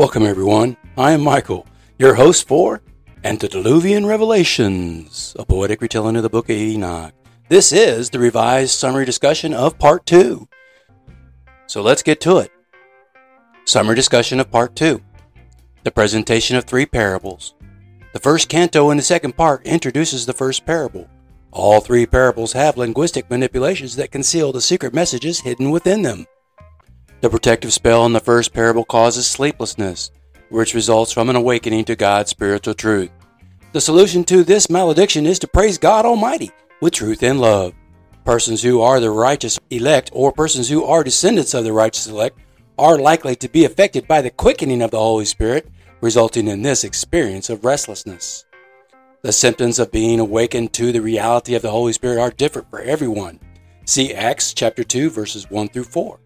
Welcome, everyone. I am Michael, your host for Antediluvian Revelations, a poetic retelling of the Book of Enoch. This is the revised summary discussion of Part 2. So let's get to it. Summary discussion of Part 2. The presentation of three parables. The first canto in the second part introduces the first parable. All three parables have linguistic manipulations that conceal the secret messages hidden within them. The protective spell in the first parable causes sleeplessness, which results from an awakening to God's spiritual truth. The solution to this malediction is to praise God Almighty with truth and love. Persons who are the righteous elect, or persons who are descendants of the righteous elect, are likely to be affected by the quickening of the Holy Spirit, resulting in this experience of restlessness. The symptoms of being awakened to the reality of the Holy Spirit are different for everyone. See Acts chapter 2 verses 1 through 4.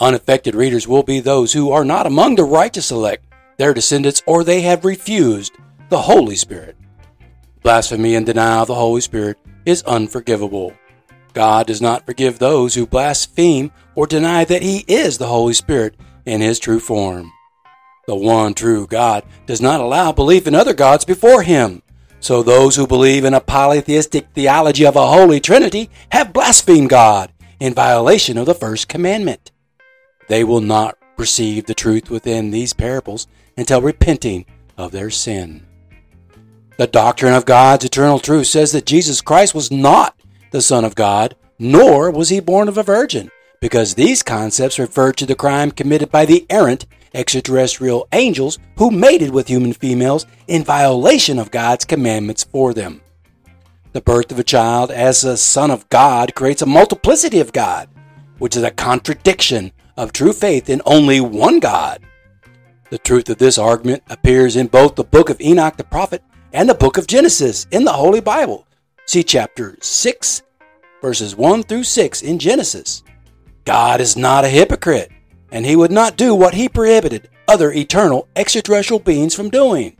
Unaffected readers will be those who are not among the righteous elect, their descendants, or they have refused the Holy Spirit. Blasphemy and denial of the Holy Spirit is unforgivable. God does not forgive those who blaspheme or deny that He is the Holy Spirit in His true form. The one true God does not allow belief in other gods before Him. So those who believe in a polytheistic theology of a Holy Trinity have blasphemed God in violation of the first commandment. They will not receive the truth within these parables until repenting of their sin. The doctrine of God's eternal truth says that Jesus Christ was not the Son of God, nor was he born of a virgin, because these concepts refer to the crime committed by the errant extraterrestrial angels who mated with human females in violation of God's commandments for them. The birth of a child as a son of God creates a multiplicity of God, which is a contradiction of true faith in only one God. The truth of this argument appears in both the book of Enoch the prophet and the book of Genesis in the Holy Bible. See chapter 6, verses 1 through 6 in Genesis. God is not a hypocrite, and he would not do what he prohibited other eternal extraterrestrial beings from doing.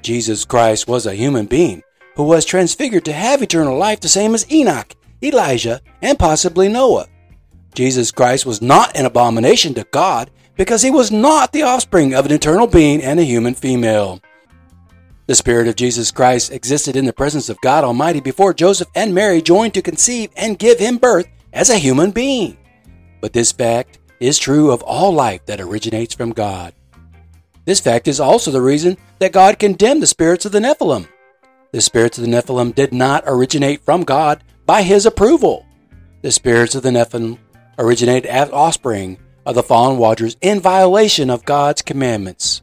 Jesus Christ was a human being who was transfigured to have eternal life the same as Enoch, Elijah, and possibly Noah. Jesus Christ was not an abomination to God because he was not the offspring of an eternal being and a human female. The Spirit of Jesus Christ existed in the presence of God Almighty before Joseph and Mary joined to conceive and give him birth as a human being. But this fact is true of all life that originates from God. This fact is also the reason that God condemned the spirits of the Nephilim. The spirits of the Nephilim did not originate from God by his approval. The spirits of the Nephilim originated as offspring of the fallen watchers in violation of God's commandments.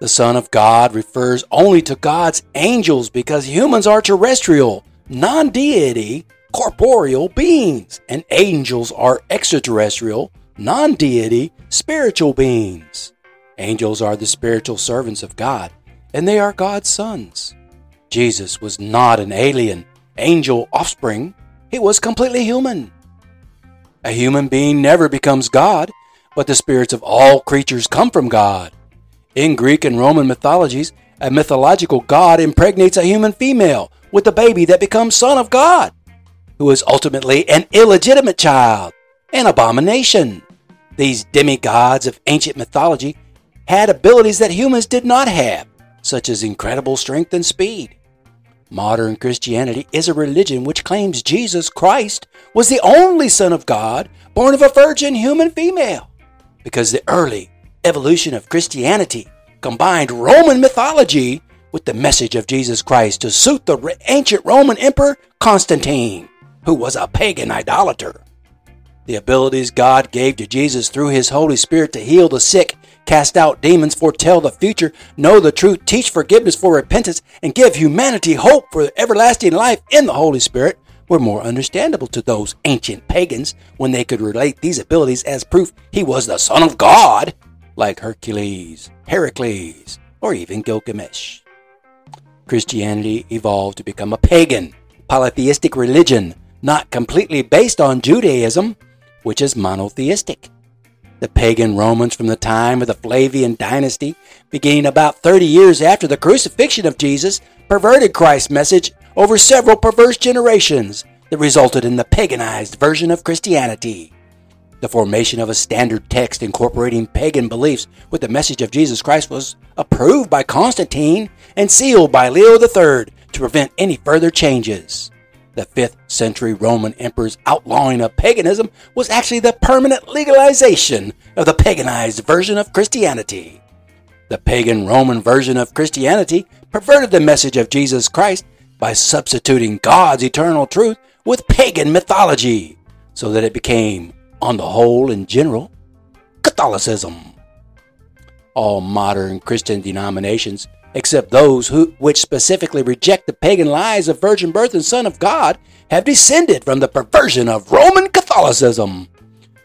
The Son of God refers only to God's angels because humans are terrestrial, non deity, corporeal beings, and angels are extraterrestrial, non deity, spiritual beings. Angels are the spiritual servants of God, and they are God's sons. Jesus was not an alien, angel offspring, he was completely human. A human being never becomes God, but the spirits of all creatures come from God. In Greek and Roman mythologies, a mythological god impregnates a human female with a baby that becomes son of God, who is ultimately an illegitimate child, an abomination. These demigods of ancient mythology had abilities that humans did not have, such as incredible strength and speed. Modern Christianity is a religion which claims Jesus Christ was the only Son of God born of a virgin human female. Because the early evolution of Christianity combined Roman mythology with the message of Jesus Christ to suit the ancient Roman Emperor Constantine, who was a pagan idolater. The abilities God gave to Jesus through his Holy Spirit to heal the sick cast out demons, foretell the future, know the truth, teach forgiveness for repentance, and give humanity hope for everlasting life in the Holy Spirit were more understandable to those ancient pagans when they could relate these abilities as proof he was the Son of God, like Hercules, Heracles, or even Gilgamesh. Christianity evolved to become a pagan, polytheistic religion, not completely based on Judaism, which is monotheistic. The pagan Romans from the time of the Flavian dynasty, beginning about 30 years after the crucifixion of Jesus, perverted Christ's message over several perverse generations that resulted in the paganized version of Christianity. The formation of a standard text incorporating pagan beliefs with the message of Jesus Christ was approved by Constantine and sealed by Leo III to prevent any further changes. The 5th century Roman emperor's outlawing of paganism was actually the permanent legalization of the paganized version of Christianity. The pagan Roman version of Christianity perverted the message of Jesus Christ by substituting God's eternal truth with pagan mythology so that it became on the whole in general, Catholicism. All modern Christian denominations, except those who, which specifically reject the pagan lies of virgin birth and Son of God, have descended from the perversion of Roman Catholicism.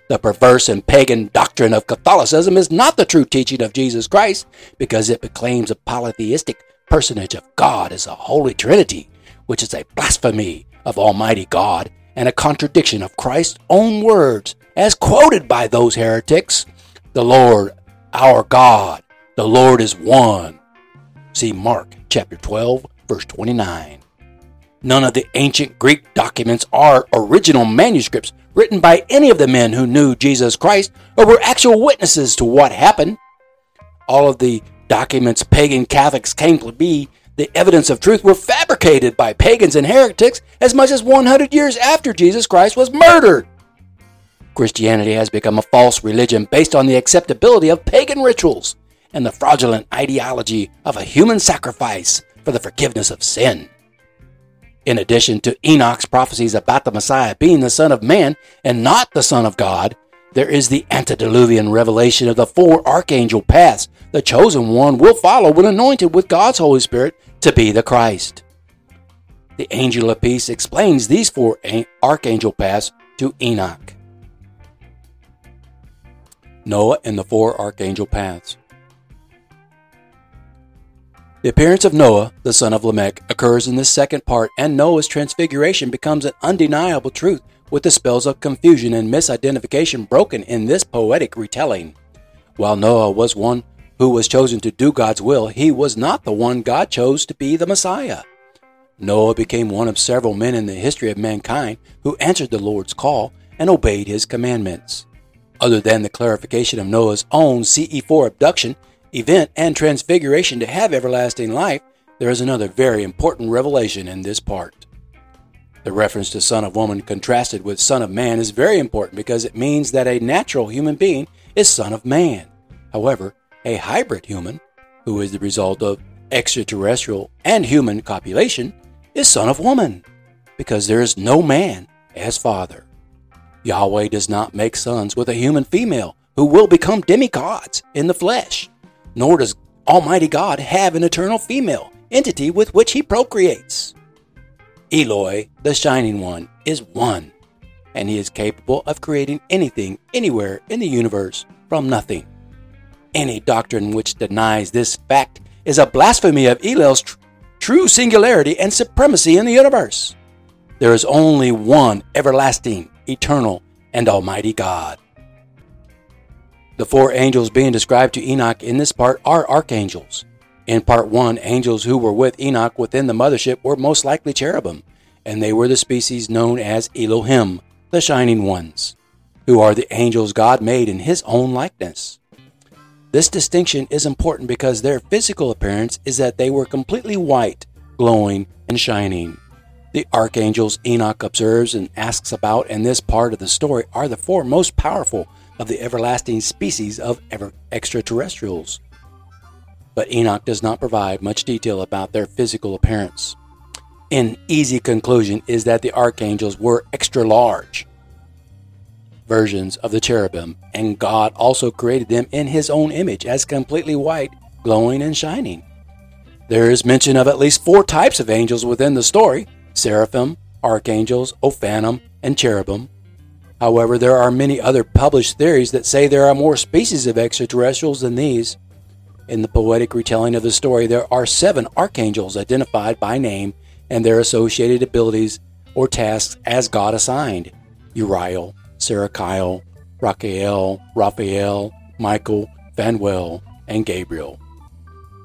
The perverse and pagan doctrine of Catholicism is not the true teaching of Jesus Christ because it proclaims a polytheistic personage of God as a Holy Trinity, which is a blasphemy of Almighty God and a contradiction of Christ's own words as quoted by those heretics, the Lord our God, the Lord is one. See Mark chapter 12, verse 29. None of the ancient Greek documents are original manuscripts written by any of the men who knew Jesus Christ or were actual witnesses to what happened. All of the documents pagan Catholics claim to be the evidence of truth were fabricated by pagans and heretics as much as 100 years after Jesus Christ was murdered. Christianity has become a false religion based on the acceptability of pagan rituals and the fraudulent ideology of a human sacrifice for the forgiveness of sin. In addition to Enoch's prophecies about the Messiah being the Son of Man and not the Son of God, there is the antediluvian revelation of the four archangel paths the chosen one will follow when anointed with God's Holy Spirit to be the Christ. The angel of peace explains these four archangel paths to Enoch. Noah and the four archangel paths. The appearance of Noah, the son of Lamech, occurs in this second part, and Noah's transfiguration becomes an undeniable truth with the spells of confusion and misidentification broken in this poetic retelling. While Noah was one who was chosen to do God's will, he was not the one God chose to be the Messiah. Noah became one of several men in the history of mankind who answered the Lord's call and obeyed his commandments. Other than the clarification of Noah's own CE4 abduction, event, and transfiguration to have everlasting life, there is another very important revelation in this part. The reference to Son of Woman contrasted with Son of Man is very important because it means that a natural human being is Son of Man. However, a hybrid human, who is the result of extraterrestrial and human copulation, is Son of Woman because there is no man as Father. Yahweh does not make sons with a human female who will become demigods in the flesh, nor does Almighty God have an eternal female entity with which he procreates. Eloi, the Shining One, is one, and he is capable of creating anything anywhere in the universe from nothing. Any doctrine which denies this fact is a blasphemy of Elil's tr- true singularity and supremacy in the universe. There is only one everlasting, eternal, and almighty God. The four angels being described to Enoch in this part are archangels. In part 1, angels who were with Enoch within the mothership were most likely cherubim, and they were the species known as Elohim, the shining ones, who are the angels God made in his own likeness. This distinction is important because their physical appearance is that they were completely white, glowing, and shining. The archangels Enoch observes and asks about in this part of the story are the four most powerful of the everlasting species of ever extraterrestrials. But Enoch does not provide much detail about their physical appearance. An easy conclusion is that the archangels were extra large versions of the cherubim, and God also created them in his own image as completely white, glowing, and shining. There is mention of at least four types of angels within the story seraphim, archangels, ophanim, and cherubim. However, there are many other published theories that say there are more species of extraterrestrials than these. In the poetic retelling of the story, there are seven archangels identified by name and their associated abilities or tasks as God assigned Uriel, Serachiel, Rachiel, Raphael, Michael, Phanuel, and Gabriel.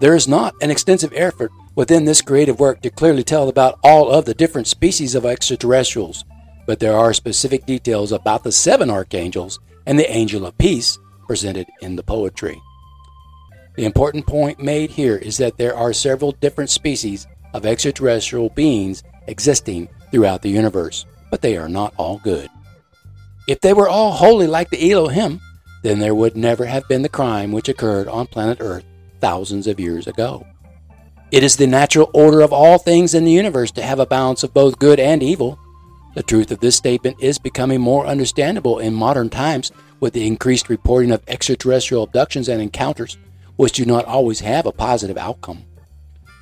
There is not an extensive effort within this creative work to clearly tell about all of the different species of extraterrestrials, but there are specific details about the seven archangels and the angel of peace presented in the poetry. The important point made here is that there are several different species of extraterrestrial beings existing throughout the universe, but they are not all good. If they were all wholly like the Elohim, then there would never have been the crime which occurred on planet Earth thousands of years ago. It is the natural order of all things in the universe to have a balance of both good and evil. The truth of this statement is becoming more understandable in modern times with the increased reporting of extraterrestrial abductions and encounters, which do not always have a positive outcome.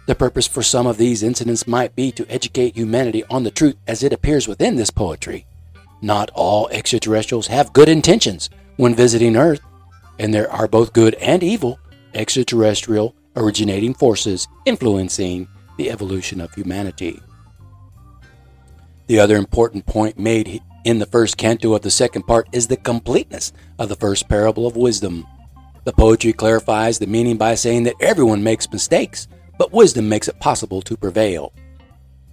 The purpose for some of these incidents might be to educate humanity on the truth as it appears within this poetry. Not all extraterrestrials have good intentions when visiting Earth, and there are both good and evil extraterrestrial originating forces influencing the evolution of humanity. The other important point made in the first canto of the second part is the completeness of the first parable of wisdom. The poetry clarifies the meaning by saying that everyone makes mistakes, but wisdom makes it possible to prevail.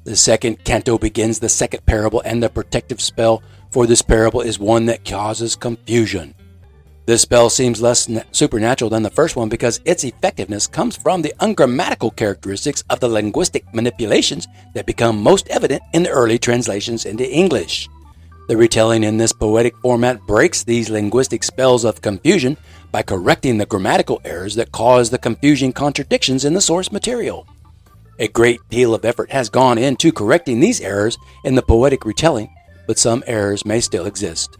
The second canto begins the second parable, and the protective spell for this parable is one that causes confusion. This spell seems less supernatural than the first one because its effectiveness comes from the ungrammatical characteristics of the linguistic manipulations that become most evident in the early translations into English. The retelling in this poetic format breaks these linguistic spells of confusion by correcting the grammatical errors that cause the confusing contradictions in the source material. A great deal of effort has gone into correcting these errors in the poetic retelling, but some errors may still exist.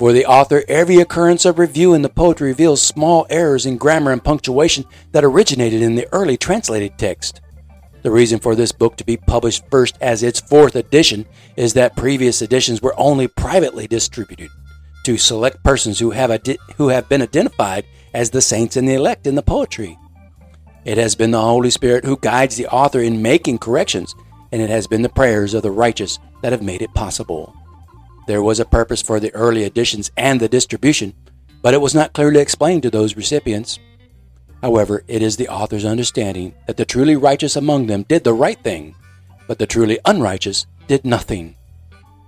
For the author, every occurrence of review in the poetry reveals small errors in grammar and punctuation that originated in the early translated text. The reason for this book to be published first as its fourth edition is that previous editions were only privately distributed to select persons who have, adi- who have been identified as the saints and the elect in the poetry. It has been the Holy Spirit who guides the author in making corrections, and it has been the prayers of the righteous that have made it possible. There was a purpose for the early editions and the distribution, but it was not clearly explained to those recipients. However, it is the author's understanding that the truly righteous among them did the right thing, but the truly unrighteous did nothing.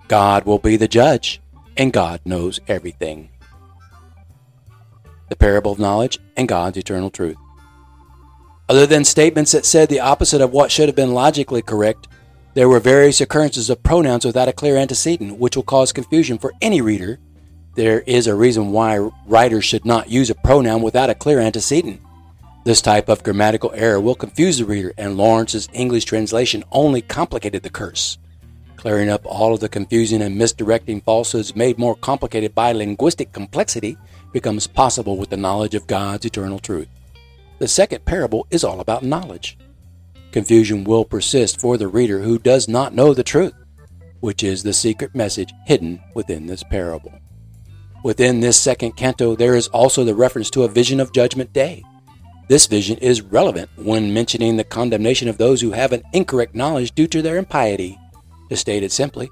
God will be the judge, and God knows everything. The parable of knowledge and God's eternal truth. Other than statements that said the opposite of what should have been logically correct, there were various occurrences of pronouns without a clear antecedent, which will cause confusion for any reader. There is a reason why writers should not use a pronoun without a clear antecedent. This type of grammatical error will confuse the reader, and Laurence's English translation only complicated the curse. Clearing up all of the confusing and misdirecting falsehoods made more complicated by linguistic complexity becomes possible with the knowledge of God's eternal truth. The second parable is all about knowledge. Confusion will persist for the reader who does not know the truth, which is the secret message hidden within this parable. Within this second canto, there is also the reference to a vision of Judgment Day. This vision is relevant when mentioning the condemnation of those who have an incorrect knowledge due to their impiety. To state it simply,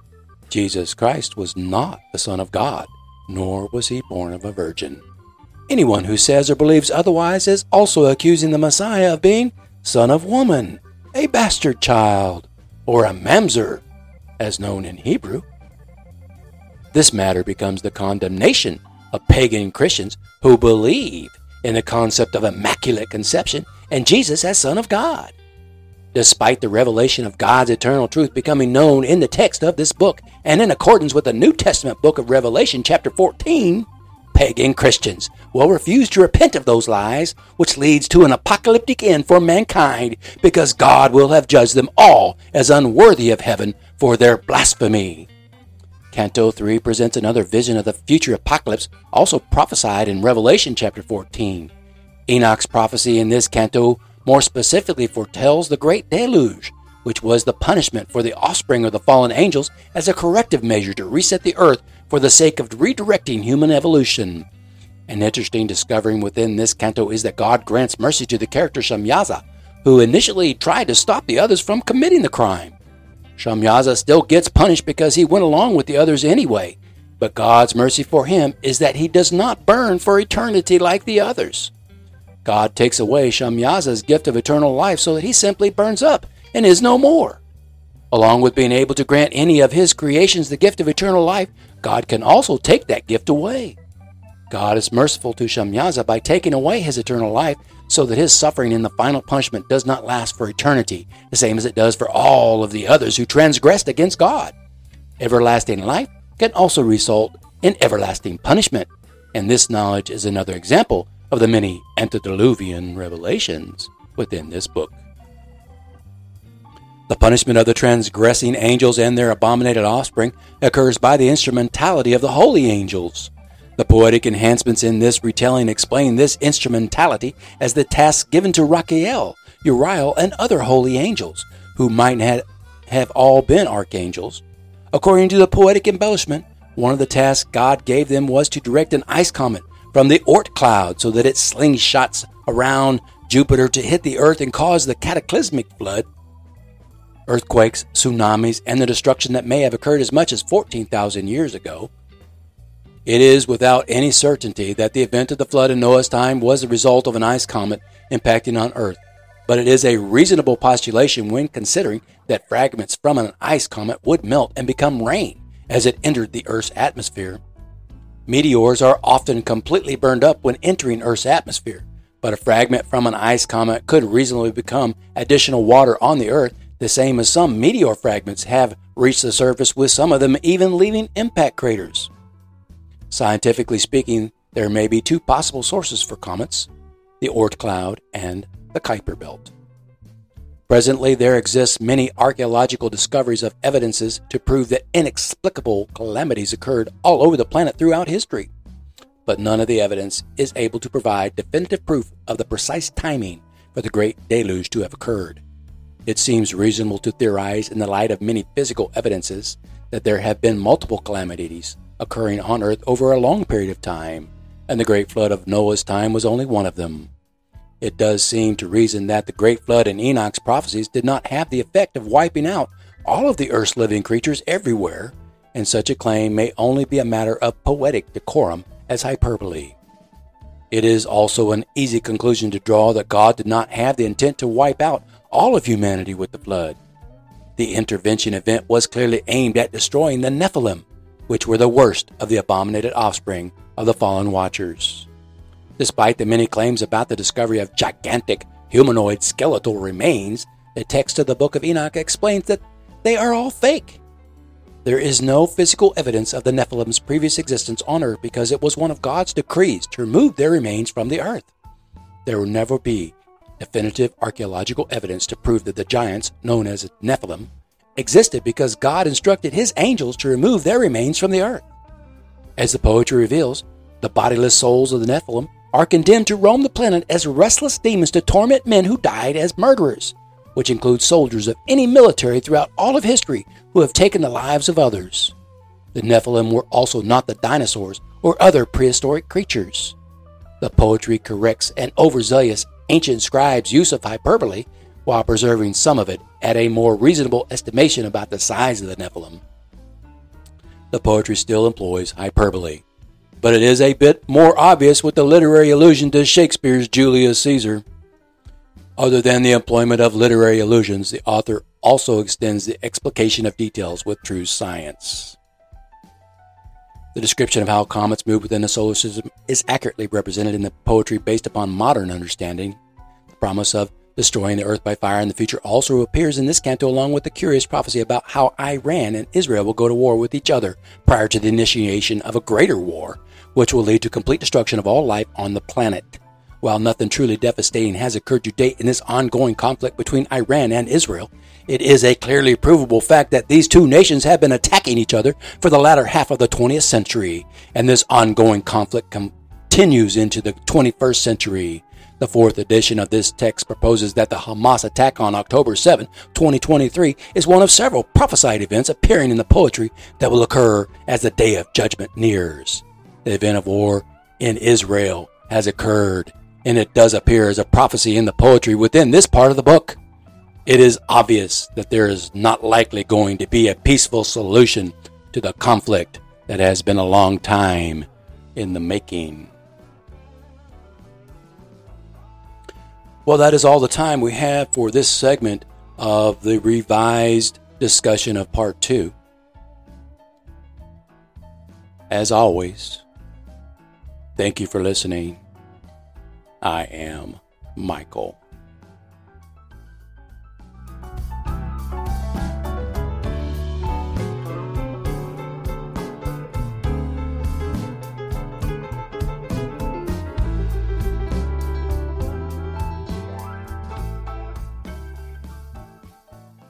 Jesus Christ was not the Son of God, nor was he born of a virgin. Anyone who says or believes otherwise is also accusing the Messiah of being Son of Woman a bastard child, or a mamzer, as known in Hebrew. This matter becomes the condemnation of pagan Christians who believe in the concept of immaculate conception and Jesus as Son of God. Despite the revelation of God's eternal truth becoming known in the text of this book and in accordance with the New Testament book of Revelation, chapter 14, pagan Christians will refuse to repent of those lies, which leads to an apocalyptic end for mankind, because God will have judged them all as unworthy of heaven for their blasphemy. Canto 3 presents another vision of the future apocalypse, also prophesied in Revelation chapter 14. Enoch's prophecy in this canto more specifically foretells the great deluge, which was the punishment for the offspring of the fallen angels as a corrective measure to reset the earth for the sake of redirecting human evolution. An interesting discovery within this canto is that God grants mercy to the character Shamyaza, who initially tried to stop the others from committing the crime. Shamyaza still gets punished because he went along with the others anyway, but God's mercy for him is that he does not burn for eternity like the others. God takes away Shamyaza's gift of eternal life so that he simply burns up and is no more. Along with being able to grant any of his creations the gift of eternal life, God can also take that gift away. God is merciful to Shamyaza by taking away his eternal life so that his suffering in the final punishment does not last for eternity, the same as it does for all of the others who transgressed against God. Everlasting life can also result in everlasting punishment, and this knowledge is another example of the many antediluvian revelations within this book. The punishment of the transgressing angels and their abominated offspring occurs by the instrumentality of the holy angels. The poetic enhancements in this retelling explain this instrumentality as the task given to Rachiel, Uriel, and other holy angels, who might have all been archangels. According to the poetic embellishment, one of the tasks God gave them was to direct an ice comet from the Oort cloud so that it slingshots around Jupiter to hit the Earth and cause the cataclysmic flood, earthquakes, tsunamis, and the destruction that may have occurred as much as 14,000 years ago. It is without any certainty that the event of the flood in Noah's time was the result of an ice comet impacting on Earth, but it is a reasonable postulation when considering that fragments from an ice comet would melt and become rain as it entered the Earth's atmosphere. Meteors are often completely burned up when entering Earth's atmosphere, but a fragment from an ice comet could reasonably become additional water on the Earth, the same as some meteor fragments have reached the surface, with some of them even leaving impact craters. Scientifically speaking, there may be two possible sources for comets the Oort cloud and the Kuiper belt. Presently, there exists many archaeological discoveries of evidences to prove that inexplicable calamities occurred all over the planet throughout history. But none of the evidence is able to provide definitive proof of the precise timing for the Great Deluge to have occurred. It seems reasonable to theorize, in the light of many physical evidences, that there have been multiple calamities occurring on earth over a long period of time, and the great flood of Noah's time was only one of them. It does seem to reason that the great flood in Enoch's prophecies did not have the effect of wiping out all of the earth's living creatures everywhere, and such a claim may only be a matter of poetic decorum as hyperbole. It is also an easy conclusion to draw that God did not have the intent to wipe out all of humanity with the flood. The intervention event was clearly aimed at destroying the Nephilim, which were the worst of the abominated offspring of the fallen watchers. Despite the many claims about the discovery of gigantic humanoid skeletal remains, the text of the Book of Enoch explains that they are all fake. There is no physical evidence of the Nephilim's previous existence on earth because it was one of God's decrees to remove their remains from the earth. There will never be definitive archaeological evidence to prove that the giants, known as Nephilim, existed because God instructed his angels to remove their remains from the earth. As the poetry reveals, the bodiless souls of the Nephilim are condemned to roam the planet as restless demons to torment men who died as murderers, which includes soldiers of any military throughout all of history who have taken the lives of others. The Nephilim were also not the dinosaurs or other prehistoric creatures. The poetry corrects an overzealous ancient scribe's use of hyperbole while preserving some of it at a more reasonable estimation about the size of the Nephilim. The poetry still employs hyperbole, but it is a bit more obvious with the literary allusion to Shakespeare's Julius Caesar. Other than the employment of literary allusions, the author also extends the explication of details with true science. The description of how comets move within the solar system is accurately represented in the poetry based upon modern understanding. The promise of Destroying the earth by fire in the future also appears in this canto, along with the curious prophecy about how Iran and Israel will go to war with each other prior to the initiation of a greater war, which will lead to complete destruction of all life on the planet. While nothing truly devastating has occurred to date in this ongoing conflict between Iran and Israel, it is a clearly provable fact that these two nations have been attacking each other for the latter half of the 20th century, and this ongoing conflict continues into the 21st century. The fourth edition of this text proposes that the Hamas attack on October 7, 2023, is one of several prophesied events appearing in the poetry that will occur as the day of judgment nears. The event of war in Israel has occurred, and it does appear as a prophecy in the poetry within this part of the book. It is obvious that there is not likely going to be a peaceful solution to the conflict that has been a long time in the making. Well, that is all the time we have for this segment of the revised discussion of part two. As always, Thank you for listening. I am Michael.